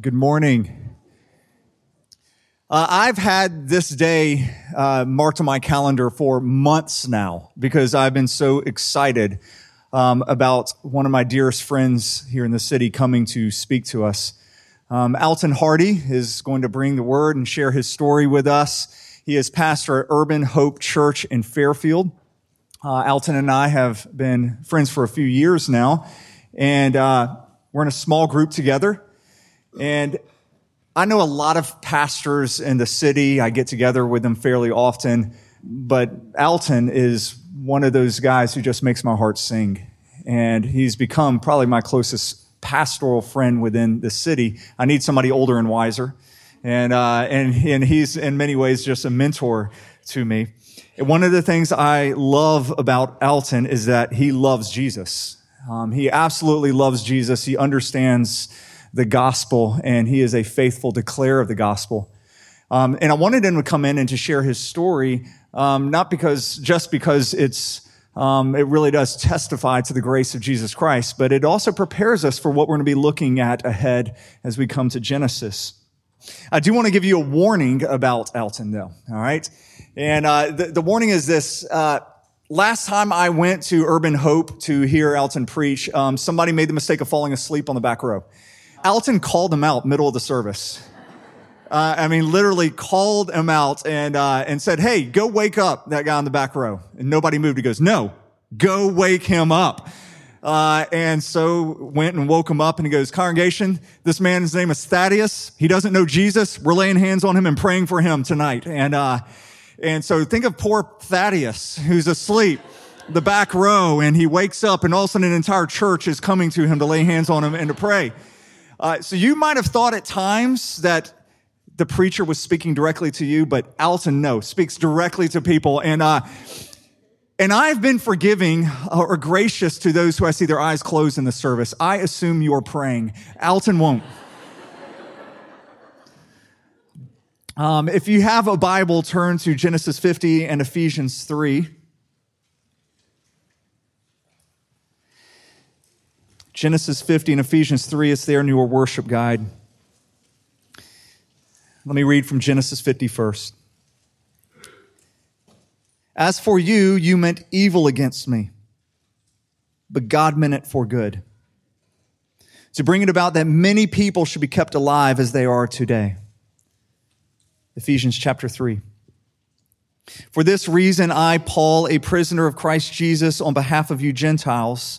Good morning. Uh, I've had this day uh, marked on my calendar for months now because I've been so excited um, about one of my dearest friends here in the city coming to speak to us. Um, Alton Hardy is going to bring the word and share his story with us. He is pastor at Urban Hope Church in Fairfield. Uh, Alton and I have been friends for a few years now, and uh, we're in a small group together. And I know a lot of pastors in the city. I get together with them fairly often, but Alton is one of those guys who just makes my heart sing. And he's become probably my closest pastoral friend within the city. I need somebody older and wiser. And, uh, and, and he's in many ways just a mentor to me. One of the things I love about Alton is that he loves Jesus. Um, he absolutely loves Jesus. He understands the gospel, and he is a faithful declarer of the gospel. Um, and I wanted him to come in and to share his story, um, not because just because it's um, it really does testify to the grace of Jesus Christ, but it also prepares us for what we're going to be looking at ahead as we come to Genesis. I do want to give you a warning about Alton, though. All right, and uh, the, the, warning is this. Uh, last time I went to Urban Hope to hear Alton preach, um, somebody made the mistake of falling asleep on the back row. Alton called him out middle of the service. Uh, I mean, literally called him out and, uh, and said, Hey, go wake up that guy in the back row. And nobody moved. He goes, No, go wake him up. Uh, and so went and woke him up and he goes, congregation, this man's name is Thaddeus. He doesn't know Jesus. We're laying hands on him and praying for him tonight. And, uh, and so think of poor Thaddeus who's asleep the back row and he wakes up and all of a sudden an entire church is coming to him to lay hands on him and to pray. Uh, so you might have thought at times that the preacher was speaking directly to you, but Alton, no, speaks directly to people. And, uh, and I've been forgiving or gracious to those who I see their eyes closed in the service. I assume you're praying. Alton won't. Um, if you have a Bible, turn to Genesis 50 and Ephesians 3. Genesis 50 and Ephesians 3, it's there in your worship guide. Let me read from Genesis 50 first. As for you, you meant evil against me, but God meant it for good. To bring it about that many people should be kept alive as they are today. Ephesians chapter 3. For this reason, I, Paul, a prisoner of Christ Jesus, on behalf of you Gentiles,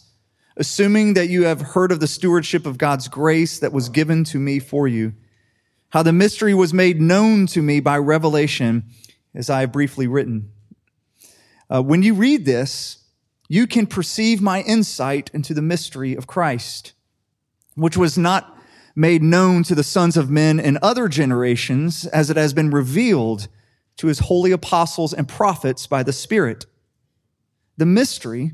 assuming that you have heard of the stewardship of God's grace that was given to me for you, how the mystery was made known to me by revelation, as I have briefly written. Uh, when you read this, you can perceive my insight into the mystery of Christ, which was not made known to the sons of men in other generations, as it has been revealed to his holy apostles and prophets by the Spirit. The mystery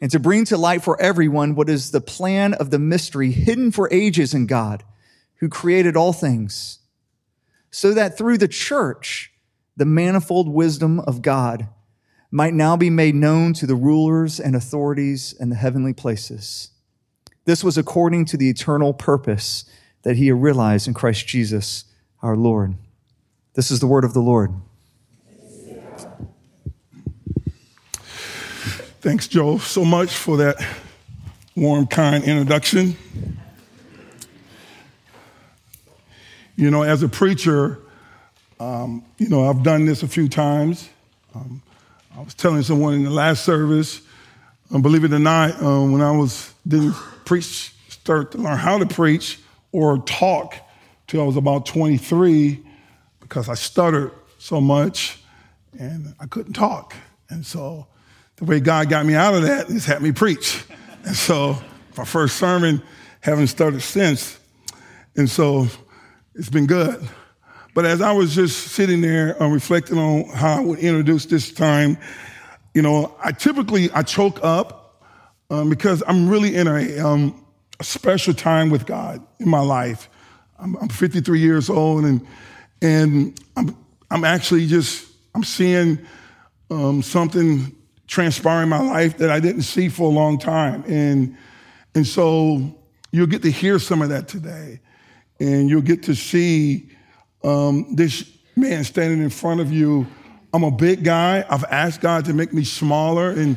and to bring to light for everyone what is the plan of the mystery hidden for ages in God, who created all things, so that through the church, the manifold wisdom of God might now be made known to the rulers and authorities in the heavenly places. This was according to the eternal purpose that he realized in Christ Jesus our Lord. This is the word of the Lord. Thanks, Joe, so much for that warm, kind introduction. You know, as a preacher, um, you know, I've done this a few times. Um, I was telling someone in the last service, um, believe it or not, um, when I was didn't preach, start to learn how to preach or talk till I was about 23 because I stuttered so much and I couldn't talk. And so the way God got me out of that is had me preach. And so my first sermon, haven't started since. And so it's been good. But as I was just sitting there uh, reflecting on how I would introduce this time, you know, I typically I choke up um, because I'm really in a, um, a, special time with God in my life. I'm, I'm 53 years old, and and I'm I'm actually just I'm seeing um, something transpire in my life that I didn't see for a long time, and and so you'll get to hear some of that today, and you'll get to see um, this man standing in front of you I'm a big guy. I've asked God to make me smaller, and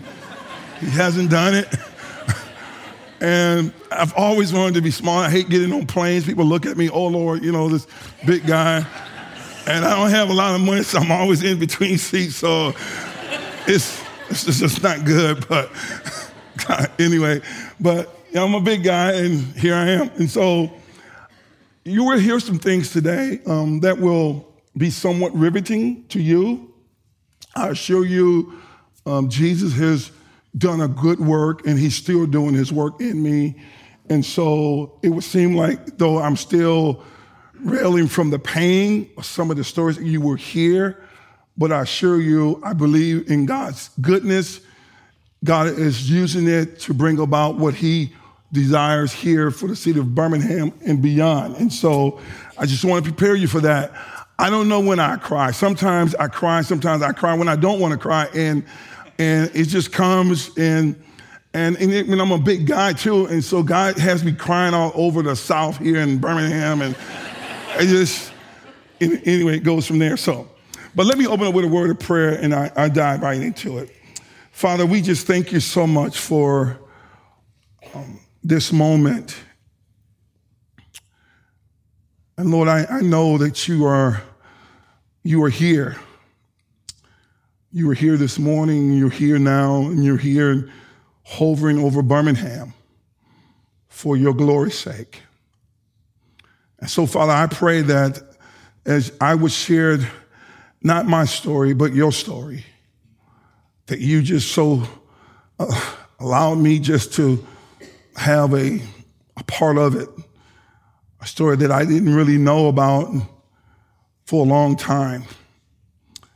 He hasn't done it. and I've always wanted to be small. I hate getting on planes. People look at me, oh Lord, you know, this big guy. And I don't have a lot of money, so I'm always in between seats. So it's, it's just not good. But anyway, but I'm a big guy, and here I am. And so you will hear some things today um, that will be somewhat riveting to you. I assure you, um, Jesus has done a good work and he's still doing his work in me. And so it would seem like though I'm still railing from the pain of some of the stories you will hear, but I assure you, I believe in God's goodness. God is using it to bring about what he desires here for the city of Birmingham and beyond. And so I just want to prepare you for that. I don't know when I cry. Sometimes I cry, sometimes I cry when I don't want to cry. And and it just comes and and, and it, I I'm a big guy too, and so God has me crying all over the South here in Birmingham, and it just anyway it goes from there. So, but let me open up with a word of prayer, and I, I dive right into it. Father, we just thank you so much for um, this moment and Lord, I, I know that you are, you are here. You are here this morning, you're here now, and you're here hovering over Birmingham for your glory's sake. And so, Father, I pray that as I was shared, not my story, but your story, that you just so uh, allowed me just to have a, a part of it. A story that I didn't really know about for a long time.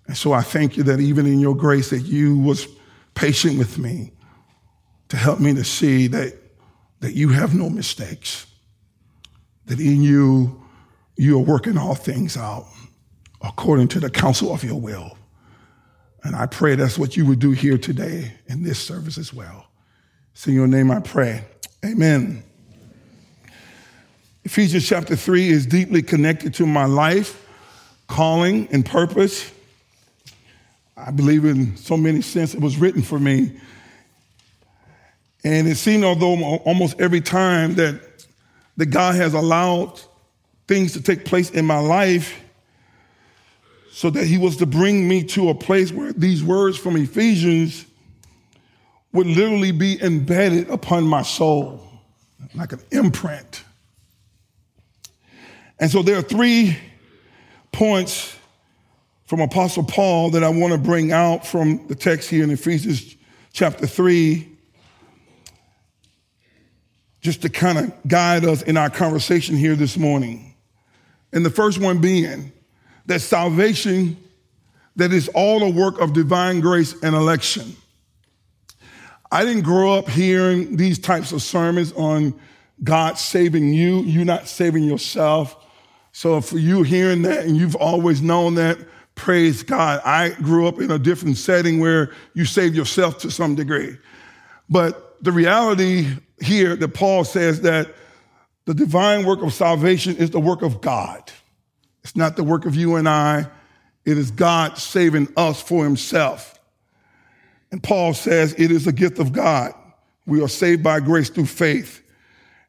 And so I thank you that even in your grace that you was patient with me to help me to see that, that you have no mistakes, that in you, you are working all things out according to the counsel of your will. And I pray that's what you would do here today in this service as well. It's in your name I pray. Amen. Ephesians chapter 3 is deeply connected to my life, calling, and purpose. I believe in so many sense it was written for me. And it seemed although almost every time that, that God has allowed things to take place in my life so that he was to bring me to a place where these words from Ephesians would literally be embedded upon my soul like an imprint. And so there are three points from Apostle Paul that I want to bring out from the text here in Ephesians chapter 3, just to kind of guide us in our conversation here this morning. And the first one being that salvation that is all a work of divine grace and election. I didn't grow up hearing these types of sermons on God saving you, you not saving yourself. So for you hearing that and you've always known that, praise God. I grew up in a different setting where you save yourself to some degree. But the reality here that Paul says that the divine work of salvation is the work of God. It's not the work of you and I. It is God saving us for himself. And Paul says it is a gift of God. We are saved by grace through faith.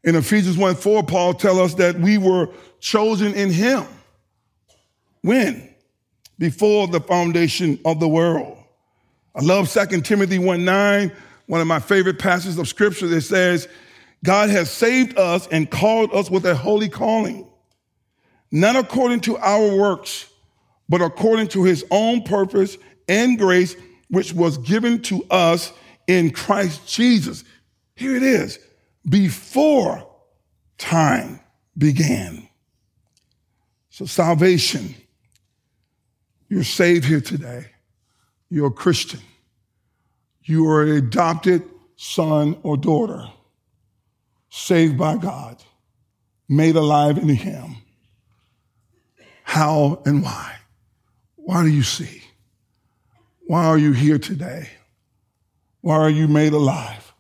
In Ephesians 1 4, Paul tells us that we were chosen in him. When? Before the foundation of the world. I love 2 Timothy 1 9, one of my favorite passages of scripture that says, God has saved us and called us with a holy calling, not according to our works, but according to his own purpose and grace, which was given to us in Christ Jesus. Here it is before time began. So, salvation, you're saved here today. You're a Christian. You are an adopted son or daughter, saved by God, made alive in Him. How and why? Why do you see? Why are you here today? Why are you made alive?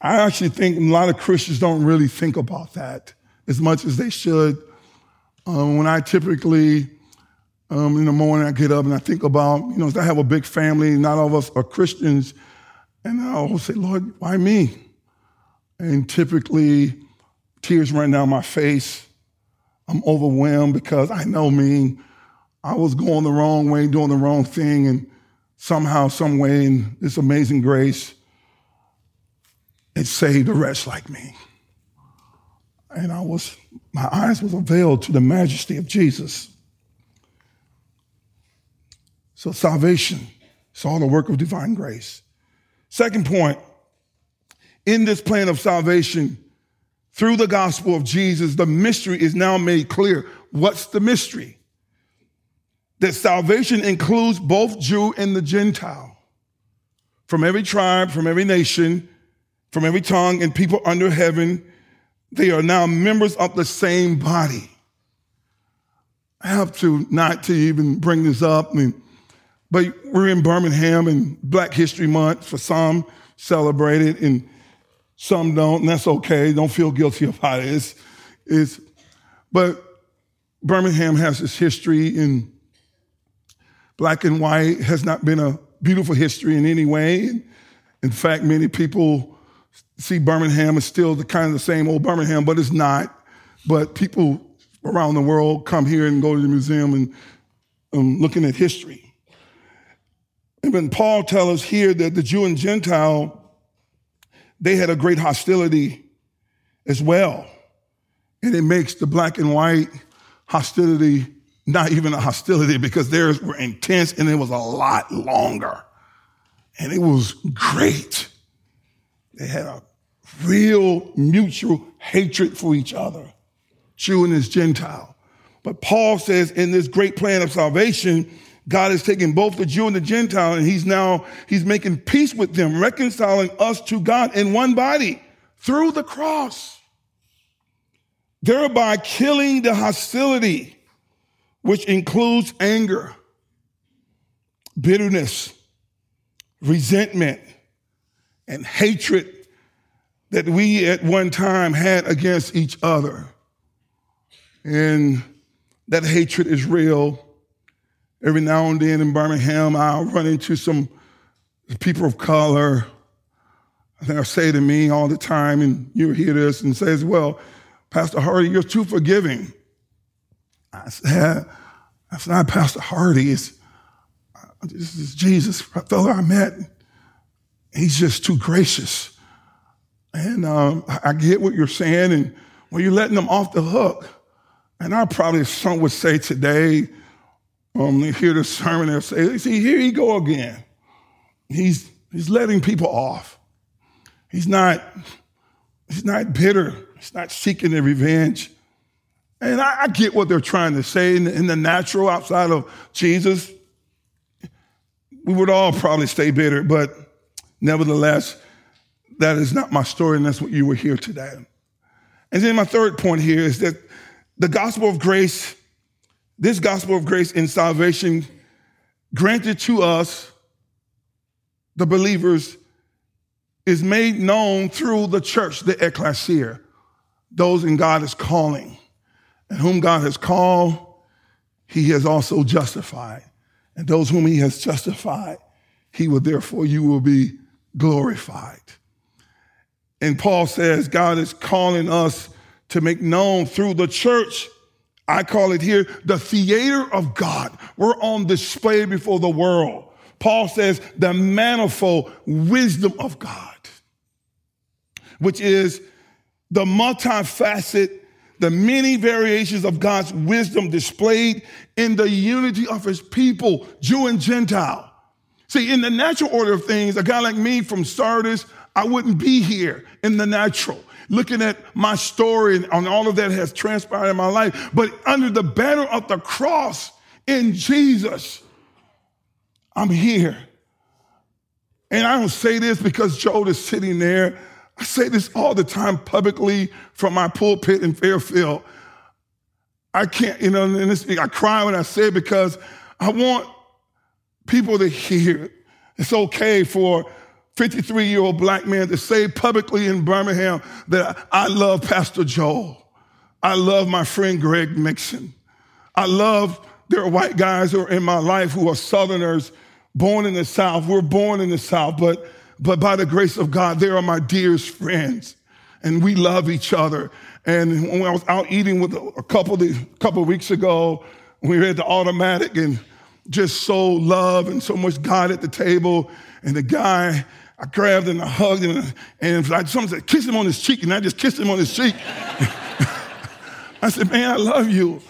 I actually think a lot of Christians don't really think about that as much as they should. Um, when I typically, um, in the morning, I get up and I think about, you know, I have a big family, not all of us are Christians, and I always say, Lord, why me? And typically, tears run down my face. I'm overwhelmed because I know me. I was going the wrong way, doing the wrong thing, and somehow, some way, in this amazing grace, it saved a wretch like me. And I was, my eyes was availed to the majesty of Jesus. So salvation is all the work of divine grace. Second point, in this plan of salvation, through the gospel of Jesus, the mystery is now made clear. What's the mystery? That salvation includes both Jew and the Gentile. From every tribe, from every nation, from every tongue and people under heaven, they are now members of the same body. I have to not to even bring this up. But we're in Birmingham and Black History Month for some celebrated, and some don't, and that's okay. Don't feel guilty about it. It's, it's, but Birmingham has its history in black and white has not been a beautiful history in any way. In fact, many people see Birmingham as still the kind of the same old Birmingham, but it's not. But people around the world come here and go to the museum and um, looking at history. And when Paul tells us here that the Jew and Gentile, they had a great hostility as well. And it makes the black and white hostility not even a hostility because theirs were intense and it was a lot longer. And it was great. They had a real mutual hatred for each other, Jew and his Gentile. But Paul says in this great plan of salvation, God is taking both the Jew and the Gentile, and he's now, he's making peace with them, reconciling us to God in one body through the cross, thereby killing the hostility, which includes anger, bitterness, resentment, and hatred that we at one time had against each other. And that hatred is real Every now and then in Birmingham, I'll run into some people of color. They'll say to me all the time, and you hear this and says, Well, Pastor Hardy, you're too forgiving. I said, That's not Pastor Hardy. It's, this is Jesus, a fellow I met. He's just too gracious. And um, I get what you're saying, and when you're letting them off the hook, and I probably some would say today, um, they hear the sermon, they'll say, see, here he go again. He's, he's letting people off. He's not, he's not bitter. He's not seeking revenge. And I, I, get what they're trying to say in the, in the natural outside of Jesus. We would all probably stay bitter, but nevertheless, that is not my story, and that's what you were here today. And then my third point here is that the gospel of grace this gospel of grace and salvation granted to us, the believers, is made known through the church, the ecclesia, those in God is calling. And whom God has called, he has also justified. And those whom he has justified, he will therefore, you will be glorified. And Paul says God is calling us to make known through the church I call it here the theater of God. We're on display before the world. Paul says the manifold wisdom of God, which is the multifaceted, the many variations of God's wisdom displayed in the unity of his people, Jew and Gentile. See, in the natural order of things, a guy like me from Sardis, I wouldn't be here in the natural. Looking at my story and all of that has transpired in my life. But under the banner of the cross in Jesus, I'm here. And I don't say this because Joel is sitting there. I say this all the time publicly from my pulpit in Fairfield. I can't, you know, this, I cry when I say it because I want people to hear it. It's okay for 53 year old black man to say publicly in Birmingham that I love Pastor Joel. I love my friend Greg Mixon. I love there are white guys who are in my life who are Southerners born in the South. We're born in the South, but, but by the grace of God, they are my dearest friends. And we love each other. And when I was out eating with a couple of, couple weeks ago, we were at the automatic and just so love and so much God at the table. And the guy, I grabbed him and I hugged him and someone said, kiss him on his cheek. And I just kissed him on his cheek. I said, man, I love you.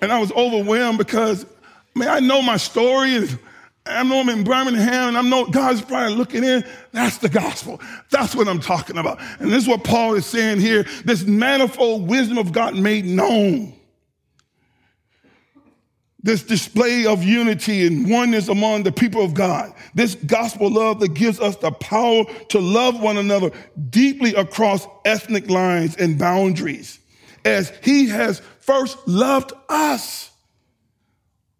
And I was overwhelmed because, man, I know my story and I know I'm in Birmingham and I know God's probably looking in. That's the gospel. That's what I'm talking about. And this is what Paul is saying here. This manifold wisdom of God made known. This display of unity and oneness among the people of God. This gospel love that gives us the power to love one another deeply across ethnic lines and boundaries as he has first loved us.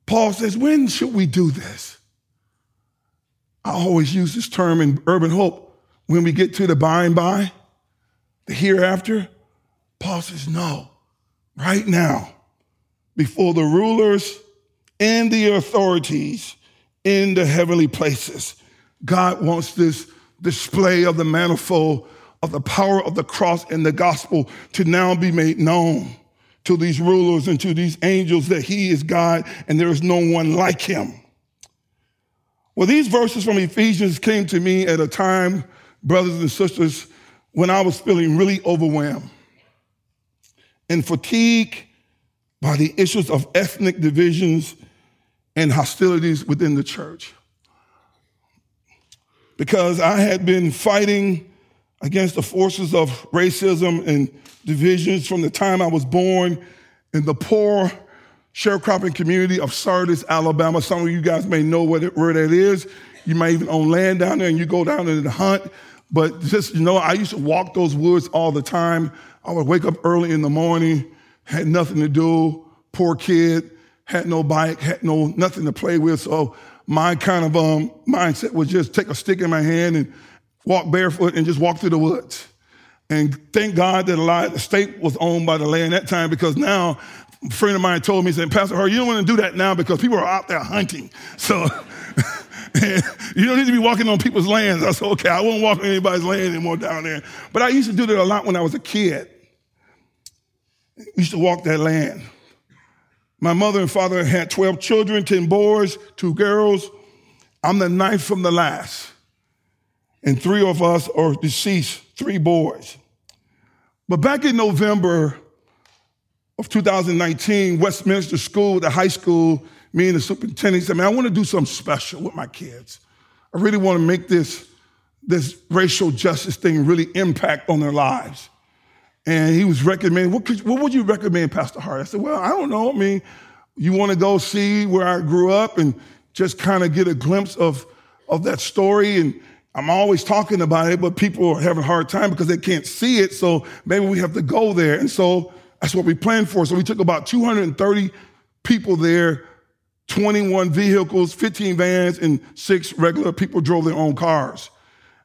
Paul says, when should we do this? I always use this term in urban hope. When we get to the by and by, the hereafter, Paul says, no, right now, before the rulers and the authorities in the heavenly places. God wants this display of the manifold of the power of the cross and the gospel to now be made known to these rulers and to these angels that he is God and there is no one like him. Well, these verses from Ephesians came to me at a time, brothers and sisters, when I was feeling really overwhelmed and fatigued by the issues of ethnic divisions and hostilities within the church. Because I had been fighting against the forces of racism and divisions from the time I was born in the poor sharecropping community of Sardis, Alabama. Some of you guys may know it, where that is. You might even own land down there and you go down there to hunt. But just, you know, I used to walk those woods all the time. I would wake up early in the morning, had nothing to do, poor kid, had no bike, had no, nothing to play with. So my kind of um, mindset was just take a stick in my hand and walk barefoot and just walk through the woods. And thank God that a lot of the state was owned by the land that time because now a friend of mine told me, he said, Pastor Hart, you don't want to do that now because people are out there hunting. So you don't need to be walking on people's lands. I said, okay, I won't walk on anybody's land anymore down there. But I used to do that a lot when I was a kid. I used to walk that land. My mother and father had 12 children, 10 boys, two girls. I'm the ninth from the last. And three of us are deceased, three boys. But back in November of 2019, Westminster School, the high school, me and the superintendent said, man, I want to do something special with my kids. I really want to make this, this racial justice thing really impact on their lives. And he was recommending, what, could, what would you recommend, Pastor Hart? I said, well, I don't know. I mean, you want to go see where I grew up and just kind of get a glimpse of, of that story. And I'm always talking about it, but people are having a hard time because they can't see it. So maybe we have to go there. And so that's what we planned for. So we took about 230 people there, 21 vehicles, 15 vans, and six regular people drove their own cars.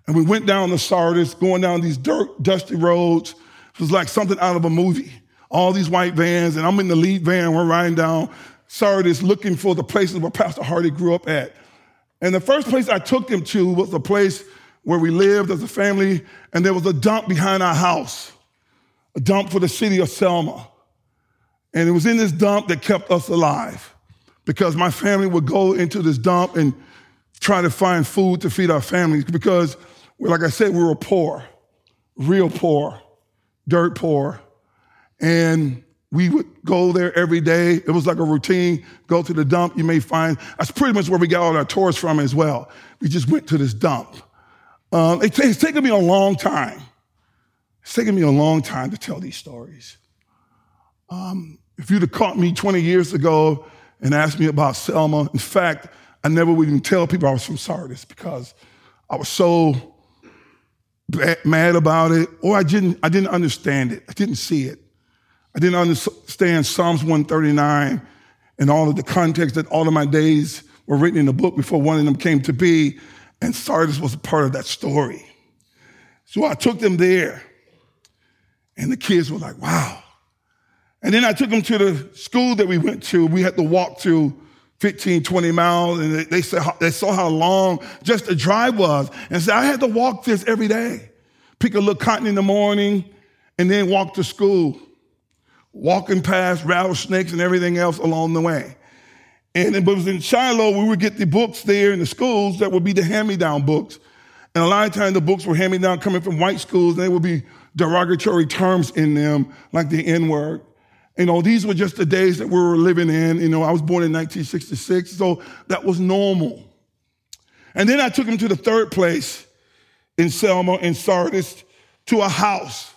And we went down the Sardis, going down these dirt, dusty roads. It was like something out of a movie. All these white vans, and I'm in the lead van. We're riding down Sardis looking for the places where Pastor Hardy grew up at. And the first place I took them to was the place where we lived as a family, and there was a dump behind our house, a dump for the city of Selma. And it was in this dump that kept us alive because my family would go into this dump and try to find food to feed our families because, like I said, we were poor, real poor dirt poor. And we would go there every day. It was like a routine. Go to the dump. You may find that's pretty much where we got all our tours from as well. We just went to this dump. Um, it, it's taken me a long time. It's taken me a long time to tell these stories. Um, if you'd have caught me 20 years ago and asked me about Selma, in fact, I never would even tell people I was from Sardis because I was so mad about it, or I didn't, I didn't understand it. I didn't see it. I didn't understand Psalms 139 and all of the context that all of my days were written in the book before one of them came to be. And Sardis was a part of that story. So I took them there. And the kids were like, wow. And then I took them to the school that we went to. We had to walk to 15, 20 miles, and they, saw, they saw how long just the drive was. And said, I had to walk this every day. Pick a little cotton in the morning, and then walk to school, walking past rattlesnakes and everything else along the way. And it was in Shiloh, we would get the books there in the schools that would be the hand-me-down books. And a lot of times the books were hand-me-down coming from white schools, and there would be derogatory terms in them, like the N-word. You know, these were just the days that we were living in. You know, I was born in 1966, so that was normal. And then I took him to the third place in Selma, in Sardis, to a house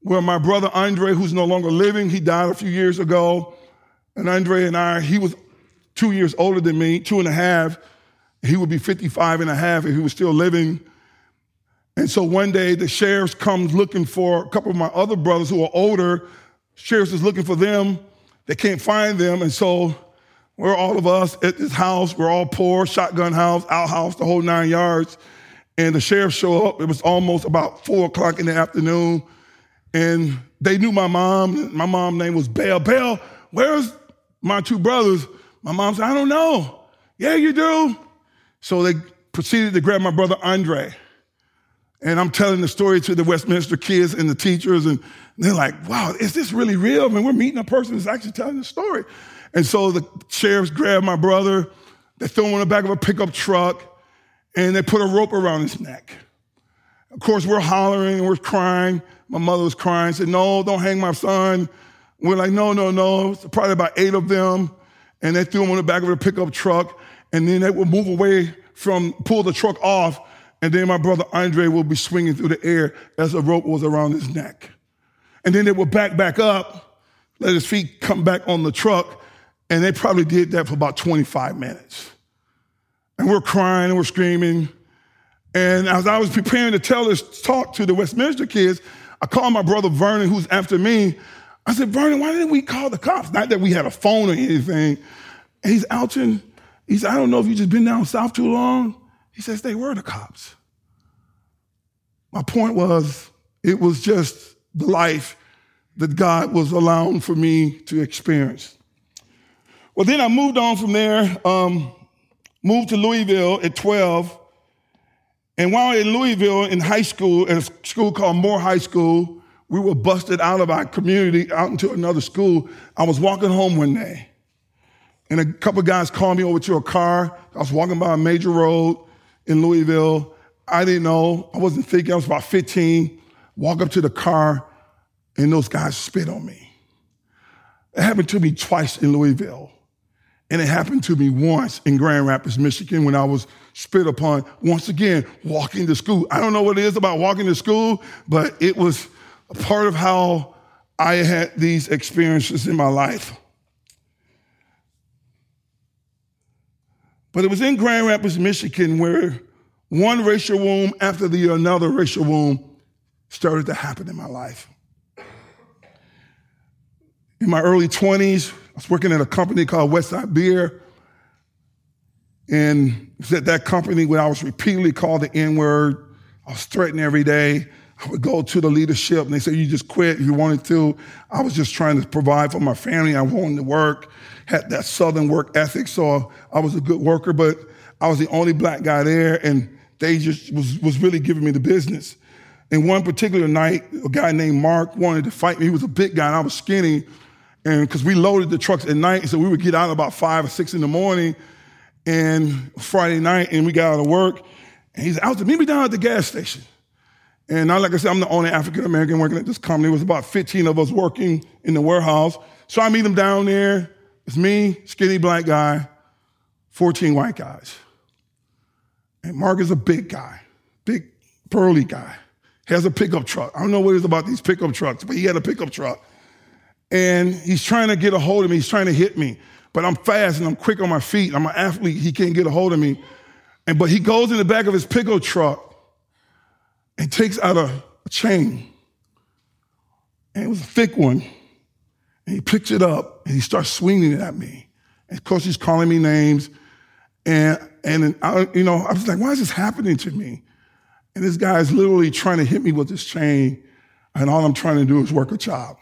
where my brother Andre, who's no longer living, he died a few years ago. And Andre and I, he was two years older than me, two and a half. He would be 55 and a half if he was still living. And so one day the sheriffs comes looking for a couple of my other brothers who are older Sheriff is looking for them. They can't find them. And so we're all of us at this house. We're all poor, shotgun house, outhouse, the whole nine yards. And the sheriff show up. It was almost about four o'clock in the afternoon. And they knew my mom. My mom's name was Belle. Belle, where's my two brothers? My mom said, I don't know. Yeah, you do. So they proceeded to grab my brother Andre. And I'm telling the story to the Westminster kids and the teachers, and they're like, wow, is this really real? I mean, we're meeting a person who's actually telling the story. And so the sheriffs grab my brother, they throw him in the back of a pickup truck, and they put a rope around his neck. Of course, we're hollering and we're crying. My mother was crying, said, No, don't hang my son. We're like, No, no, no. Probably about eight of them. And they threw him on the back of a pickup truck, and then they would move away from, pull the truck off and then my brother Andre will be swinging through the air as a rope was around his neck. And then they will back back up, let his feet come back on the truck, and they probably did that for about 25 minutes. And we're crying and we're screaming. And as I was preparing to tell this talk to the Westminster kids, I called my brother Vernon, who's after me. I said, Vernon, why didn't we call the cops? Not that we had a phone or anything. And he's, Alton, he said, I don't know if you just been down south too long. He says they were the cops. My point was, it was just the life that God was allowing for me to experience. Well, then I moved on from there, um, moved to Louisville at 12. And while in Louisville in high school, at a school called Moore High School, we were busted out of our community out into another school. I was walking home one day, and a couple guys called me over to a car. I was walking by a major road, in Louisville. I didn't know. I wasn't thinking. I was about 15. Walk up to the car, and those guys spit on me. It happened to me twice in Louisville. And it happened to me once in Grand Rapids, Michigan, when I was spit upon, once again, walking to school. I don't know what it is about walking to school, but it was a part of how I had these experiences in my life. But it was in Grand Rapids, Michigan, where one racial wound after the another racial wound started to happen in my life. In my early 20s, I was working at a company called Westside Beer. And at that company when I was repeatedly called the N word. I was threatened every day. I would go to the leadership and they said, You just quit if you wanted to. I was just trying to provide for my family. I wanted to work had that southern work ethic, so I was a good worker, but I was the only black guy there, and they just was, was really giving me the business. And one particular night, a guy named Mark wanted to fight me. He was a big guy, and I was skinny. And because we loaded the trucks at night, so we would get out about five or six in the morning, and Friday night, and we got out of work. And he's out to meet me down at the gas station. And I, like I said, I'm the only African American working at this company. There was about 15 of us working in the warehouse. So I meet him down there. It's me, skinny black guy, 14 white guys. And Mark is a big guy, big, burly guy. has a pickup truck. I don't know what it is about these pickup trucks, but he had a pickup truck. And he's trying to get a hold of me. He's trying to hit me. But I'm fast and I'm quick on my feet. I'm an athlete. He can't get a hold of me. And but he goes in the back of his pickup truck and takes out a, a chain. And it was a thick one. And he picks it up and he starts swinging it at me. And of course, he's calling me names. And, and I, you know, I was like, why is this happening to me? And this guy is literally trying to hit me with this chain. And all I'm trying to do is work a job.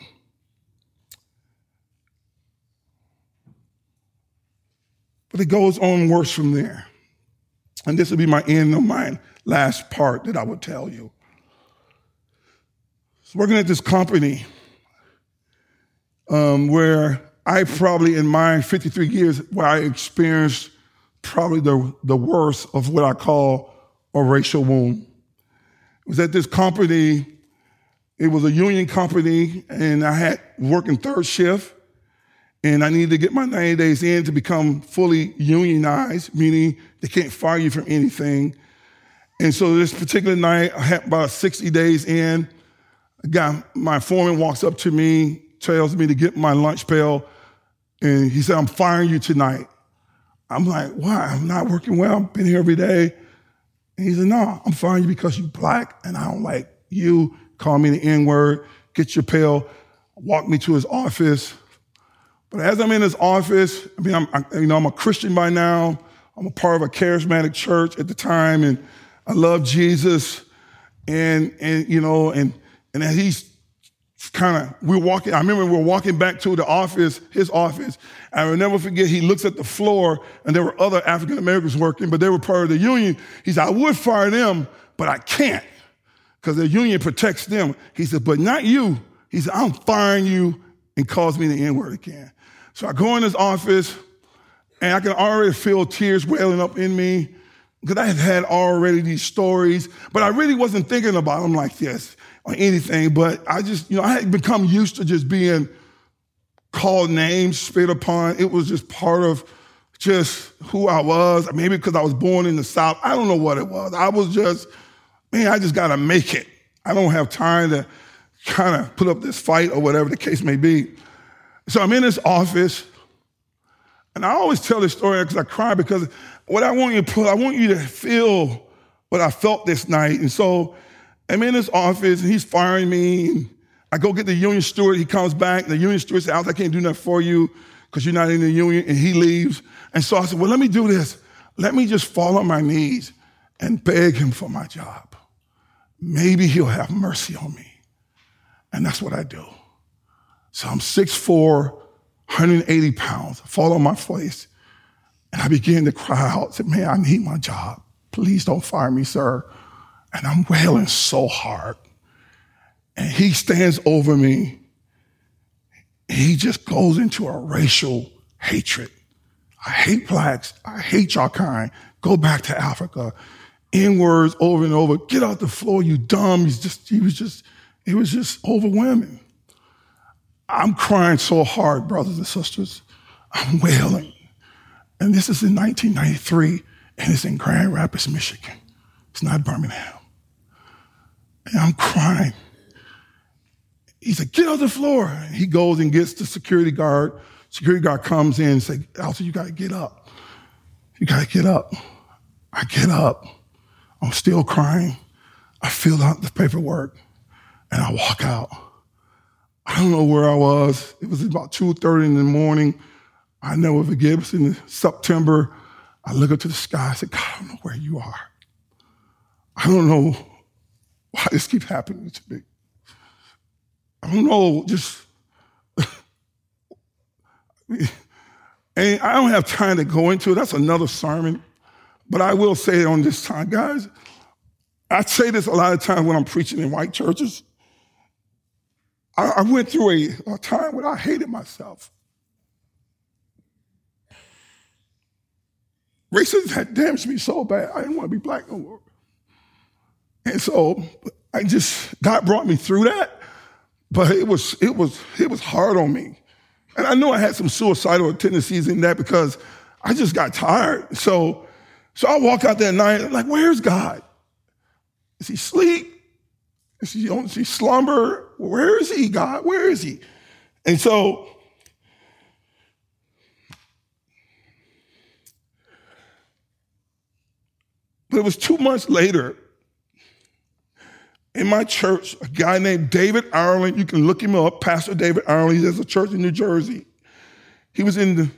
But it goes on worse from there. And this will be my end of my last part that I would tell you. So working at this company um, where I probably, in my 53 years, where I experienced probably the, the worst of what I call a racial wound. It was at this company, it was a union company, and I had working third shift, and I needed to get my 90 days in to become fully unionized, meaning they can't fire you from anything. And so this particular night, I had about 60 days in. A guy, my foreman walks up to me, tells me to get my lunch pail, and he said, I'm firing you tonight. I'm like, why? I'm not working well. I've been here every day. And he said, no, I'm firing you because you're black and I don't like you. Call me the N word, get your pail, walk me to his office. But as I'm in his office, I mean, I'm, I, you know, I'm a Christian by now. I'm a part of a charismatic church at the time, and I love Jesus. And and you know, and and as he's kind of we're walking. I remember we are walking back to the office, his office. I will never forget. He looks at the floor, and there were other African Americans working, but they were part of the union. He said, "I would fire them, but I can't because the union protects them." He said, "But not you." He said, "I'm firing you and calls me the N word again." So I go in his office, and I can already feel tears welling up in me because I had had already these stories, but I really wasn't thinking about them like this or anything, but I just, you know, I had become used to just being called names, spit upon. It was just part of just who I was. Maybe because I was born in the South. I don't know what it was. I was just, man, I just got to make it. I don't have time to kind of put up this fight or whatever the case may be. So I'm in this office, and I always tell this story because I cry because what I want you to put, I want you to feel what I felt this night. And so I'm in his office and he's firing me. I go get the union steward. He comes back. The union steward says, I can't do nothing for you because you're not in the union. And he leaves. And so I said, well, let me do this. Let me just fall on my knees and beg him for my job. Maybe he'll have mercy on me. And that's what I do. So I'm 6'4", 180 pounds, fall on my face, and I begin to cry out, say, man, I need my job. Please don't fire me, sir. And I'm wailing so hard. And he stands over me. He just goes into a racial hatred. I hate blacks. I hate your kind. Go back to Africa. N words over and over. Get off the floor, you dumb. He's just, he was just, it was just overwhelming. I'm crying so hard, brothers and sisters. I'm wailing. And this is in 1993, and it's in Grand Rapids, Michigan. It's not Birmingham. And I'm crying. He said, get off the floor. And he goes and gets the security guard. Security guard comes in and says, Alton, you got to get up. You got to get up. I get up. I'm still crying. I fill out the paperwork and I walk out. I don't know where I was. It was about 2.30 in the morning. I never forget. It was in September. I look up to the sky. I said, God, I don't know where you are. I don't know why this keeps happening to me. I don't know, just, and I don't have time to go into it. That's another sermon. But I will say on this time, guys. I say this a lot of times when I'm preaching in white churches. I, I went through a, a time when I hated myself. Racism had damaged me so bad, I didn't want to be black no more. And so I just, God brought me through that, but it was, it was, it was hard on me. And I know I had some suicidal tendencies in that because I just got tired. So, so I walk out that night, I'm like, where's God? Is he asleep? She, don't she slumber. Where is he, God? Where is he? And so, but it was two months later in my church, a guy named David Ireland, you can look him up, Pastor David Ireland, he has a church in New Jersey. He was in the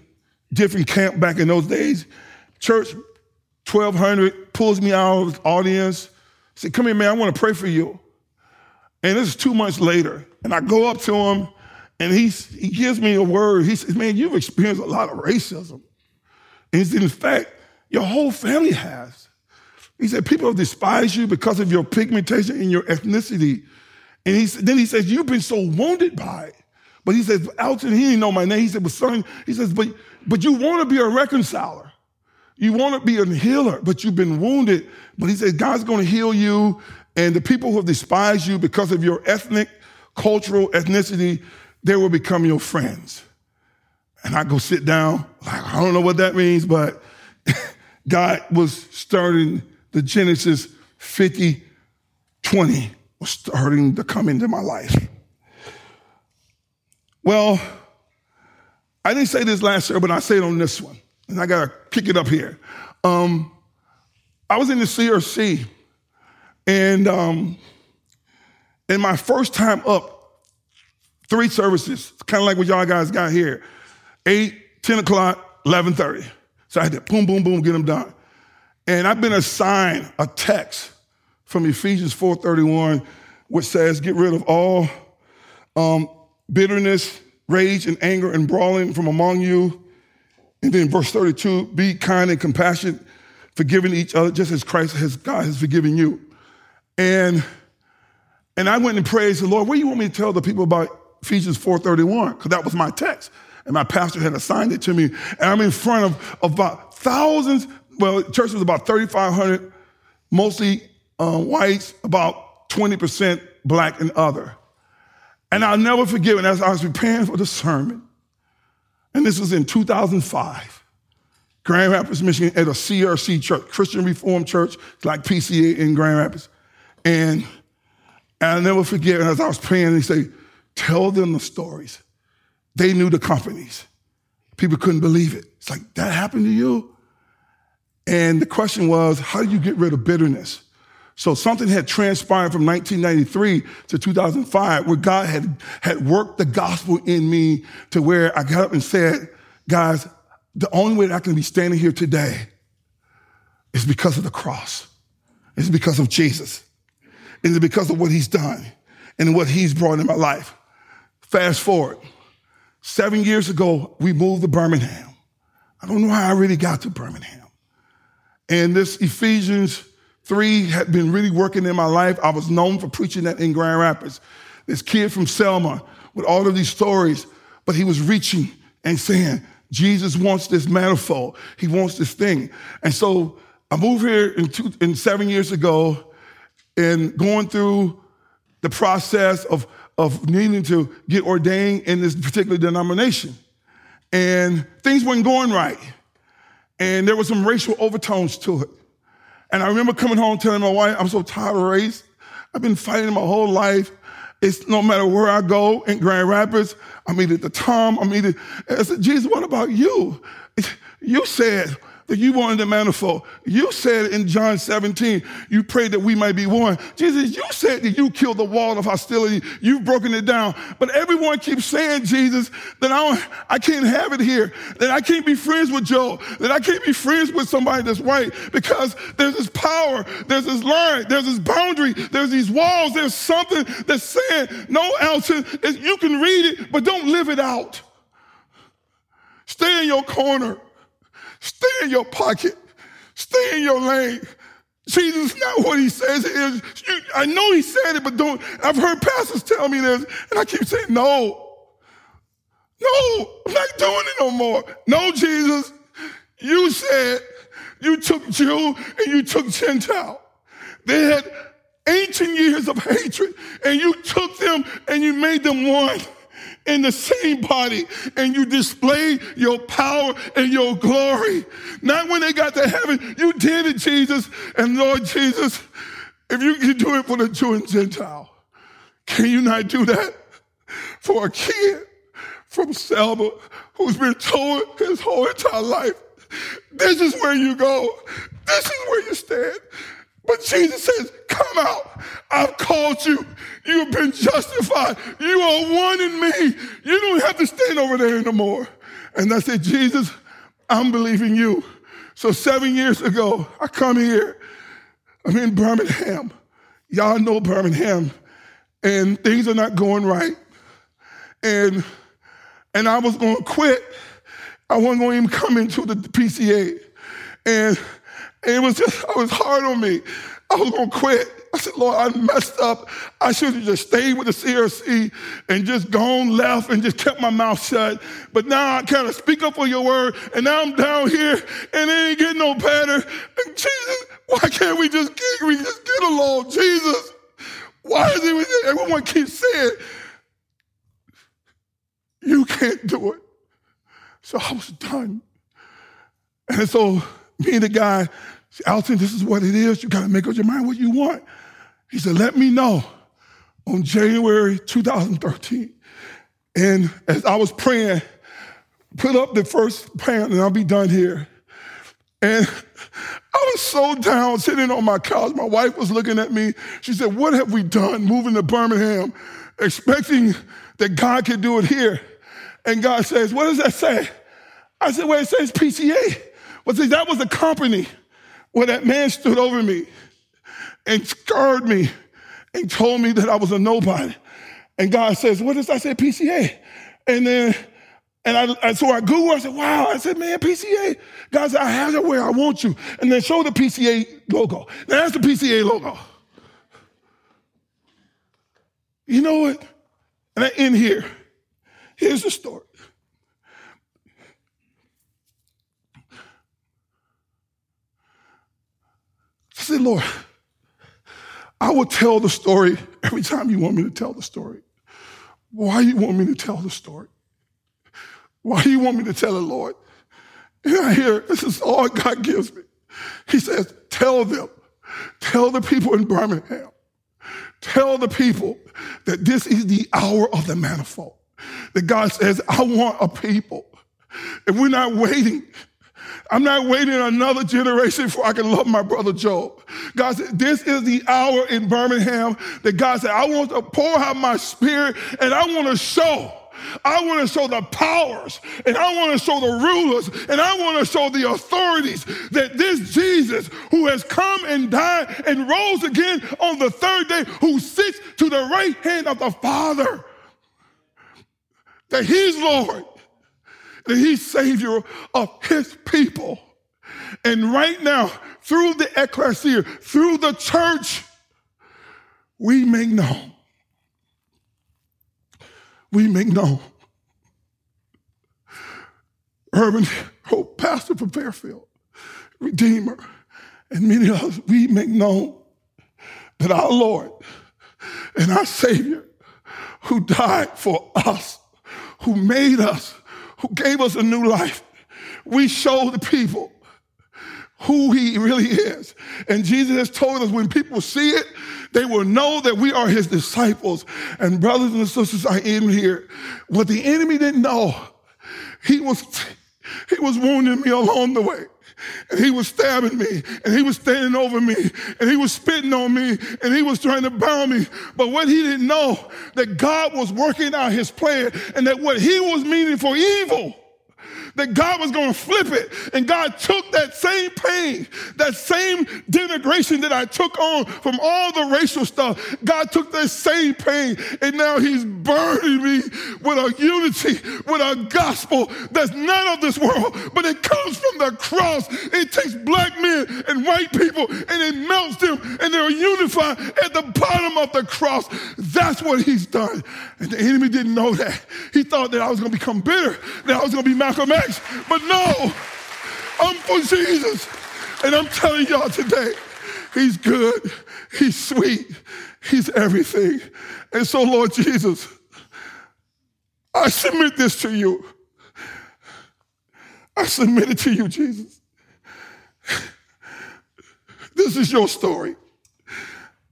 different camp back in those days. Church 1200 pulls me out of the audience, said, Come here, man, I want to pray for you. And this is two months later. And I go up to him and he, he gives me a word. He says, Man, you've experienced a lot of racism. And he said, In fact, your whole family has. He said, People despise you because of your pigmentation and your ethnicity. And he, then he says, You've been so wounded by it. But he says, Alton, he didn't know my name. He said, But son, he says, But, but you want to be a reconciler. You want to be a healer, but you've been wounded. But he says, God's going to heal you. And the people who have despised you because of your ethnic, cultural ethnicity, they will become your friends. And I go sit down. Like, I don't know what that means, but God was starting the Genesis 50 20 was starting to come into my life. Well, I didn't say this last year, but I say it on this one, and I gotta pick it up here. Um, I was in the CRC, and um, in my first time up, three services, kind of like what y'all guys got here, 8, 10 o'clock, 11.30. So I had to boom, boom, boom, get them done. And I've been assigned a text from Ephesians 4:31, which says, "Get rid of all um, bitterness, rage, and anger and brawling from among you." And then verse 32, "Be kind and compassionate, forgiving each other, just as Christ has God has forgiven you." And and I went and praised the Lord. What do you want me to tell the people about Ephesians 4:31? Because that was my text. And my pastor had assigned it to me. And I'm in front of, about thousands, well, church was about 3,500, mostly um, whites, about 20% black and other. And I'll never forget when as I was preparing for the sermon, and this was in 2005, Grand Rapids, Michigan, at a CRC church, Christian Reformed Church, like PCA in Grand Rapids. And, and I'll never forget as I was praying, they say, tell them the stories. They knew the companies. People couldn't believe it. It's like, that happened to you? And the question was, how do you get rid of bitterness? So something had transpired from 1993 to 2005 where God had, had worked the gospel in me to where I got up and said, guys, the only way that I can be standing here today is because of the cross. It's because of Jesus. It's because of what he's done and what he's brought in my life. Fast forward. Seven years ago, we moved to Birmingham. I don't know how I really got to Birmingham. And this Ephesians 3 had been really working in my life. I was known for preaching that in Grand Rapids. This kid from Selma with all of these stories, but he was reaching and saying, Jesus wants this manifold. He wants this thing. And so I moved here in, two, in seven years ago and going through the process of, of needing to get ordained in this particular denomination. And things weren't going right and there was some racial overtones to it. And I remember coming home telling my wife, I'm so tired of race. I've been fighting my whole life. It's no matter where I go in Grand Rapids, I'm either the Tom, I'm either, I said, Jesus, what about you? You said, that you wanted the manifold. You said in John 17, you prayed that we might be one. Jesus, you said that you killed the wall of hostility. You've broken it down. But everyone keeps saying, Jesus, that I, don't, I can't have it here, that I can't be friends with Joe, that I can't be friends with somebody that's white because there's this power, there's this line, there's this boundary, there's these walls, there's something that's saying, no, Alton, you can read it, but don't live it out. Stay in your corner. Stay in your pocket. Stay in your lane. Jesus not what he says it is. You, I know he said it, but don't. I've heard pastors tell me this, and I keep saying, no. No, I'm not doing it no more. No, Jesus. You said you took Jew and you took Gentile. They had ancient years of hatred, and you took them and you made them one in the same body and you display your power and your glory. Not when they got to heaven, you did it, Jesus. And Lord Jesus, if you can do it for the Jew and Gentile, Can you not do that for a kid from Selma who's been told his whole entire life, this is where you go, this is where you stand. But Jesus says, Come out. I've called you. You've been justified. You are one in me. You don't have to stand over there anymore. And I said, Jesus, I'm believing you. So seven years ago, I come here. I'm in Birmingham. Y'all know Birmingham. And things are not going right. And and I was gonna quit. I wasn't gonna even come into the PCA. And it was just, it was hard on me. I was gonna quit. I said, Lord, I messed up. I should have just stayed with the CRC and just gone left and just kept my mouth shut. But now I kind of speak up for your word, and now I'm down here and it ain't getting no better. And Jesus, why can't we just get, we just get along? Jesus, why is it everyone keeps saying, you can't do it. So I was done. And so me and the guy, Alton, this is what it is. You got to make up your mind what you want. He said, let me know on January 2013. And as I was praying, put up the first pan and I'll be done here. And I was so down sitting on my couch. My wife was looking at me. She said, What have we done moving to Birmingham, expecting that God could do it here? And God says, What does that say? I said, Well, it says PCA. Well, see, that was a company where that man stood over me and scarred me and told me that I was a nobody. And God says, What does I say, PCA? And then, and I, and so I Googled, I said, Wow. I said, Man, PCA. God said, I have it where I want you. And then show the PCA logo. Now, that's the PCA logo. You know what? And I end here. Here's the story. I said, Lord, I will tell the story every time you want me to tell the story. Why you want me to tell the story? Why do you want me to tell it, Lord? And I hear, this is all God gives me. He says, tell them, tell the people in Birmingham, tell the people that this is the hour of the manifold. That God says, I want a people. And we're not waiting I'm not waiting another generation before I can love my brother Job. God said, this is the hour in Birmingham that God said, I want to pour out my spirit and I want to show. I want to show the powers and I want to show the rulers and I want to show the authorities that this Jesus who has come and died and rose again on the third day, who sits to the right hand of the Father, that he's Lord that he's Savior of his people. And right now, through the ecclesia, through the church, we make known. We make known. Urban Hope, oh, Pastor from Fairfield, Redeemer, and many others, we make known that our Lord and our Savior, who died for us, who made us, who gave us a new life. We show the people who he really is. And Jesus has told us when people see it, they will know that we are his disciples. And brothers and sisters, I am here. What the enemy didn't know, he was, he was wounding me along the way. And he was stabbing me, and he was standing over me, and he was spitting on me, and he was trying to bound me. But what he didn't know, that God was working out his plan, and that what he was meaning for evil, that God was going to flip it. And God took that same pain, that same denigration that I took on from all the racial stuff. God took that same pain and now he's burning me with a unity, with a gospel that's not of this world, but it comes from the cross. It takes black men and white people and it melts them and they're unified at the bottom of the cross. That's what he's done. And the enemy didn't know that. He thought that I was going to become bitter, that I was going to be Malcolm X But no, I'm for Jesus. And I'm telling y'all today, He's good, He's sweet, He's everything. And so, Lord Jesus, I submit this to you. I submit it to you, Jesus. This is your story.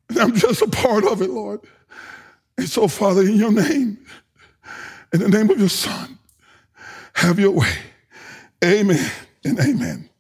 And I'm just a part of it, Lord. And so, Father, in your name, in the name of your Son, have your way. Amen and amen.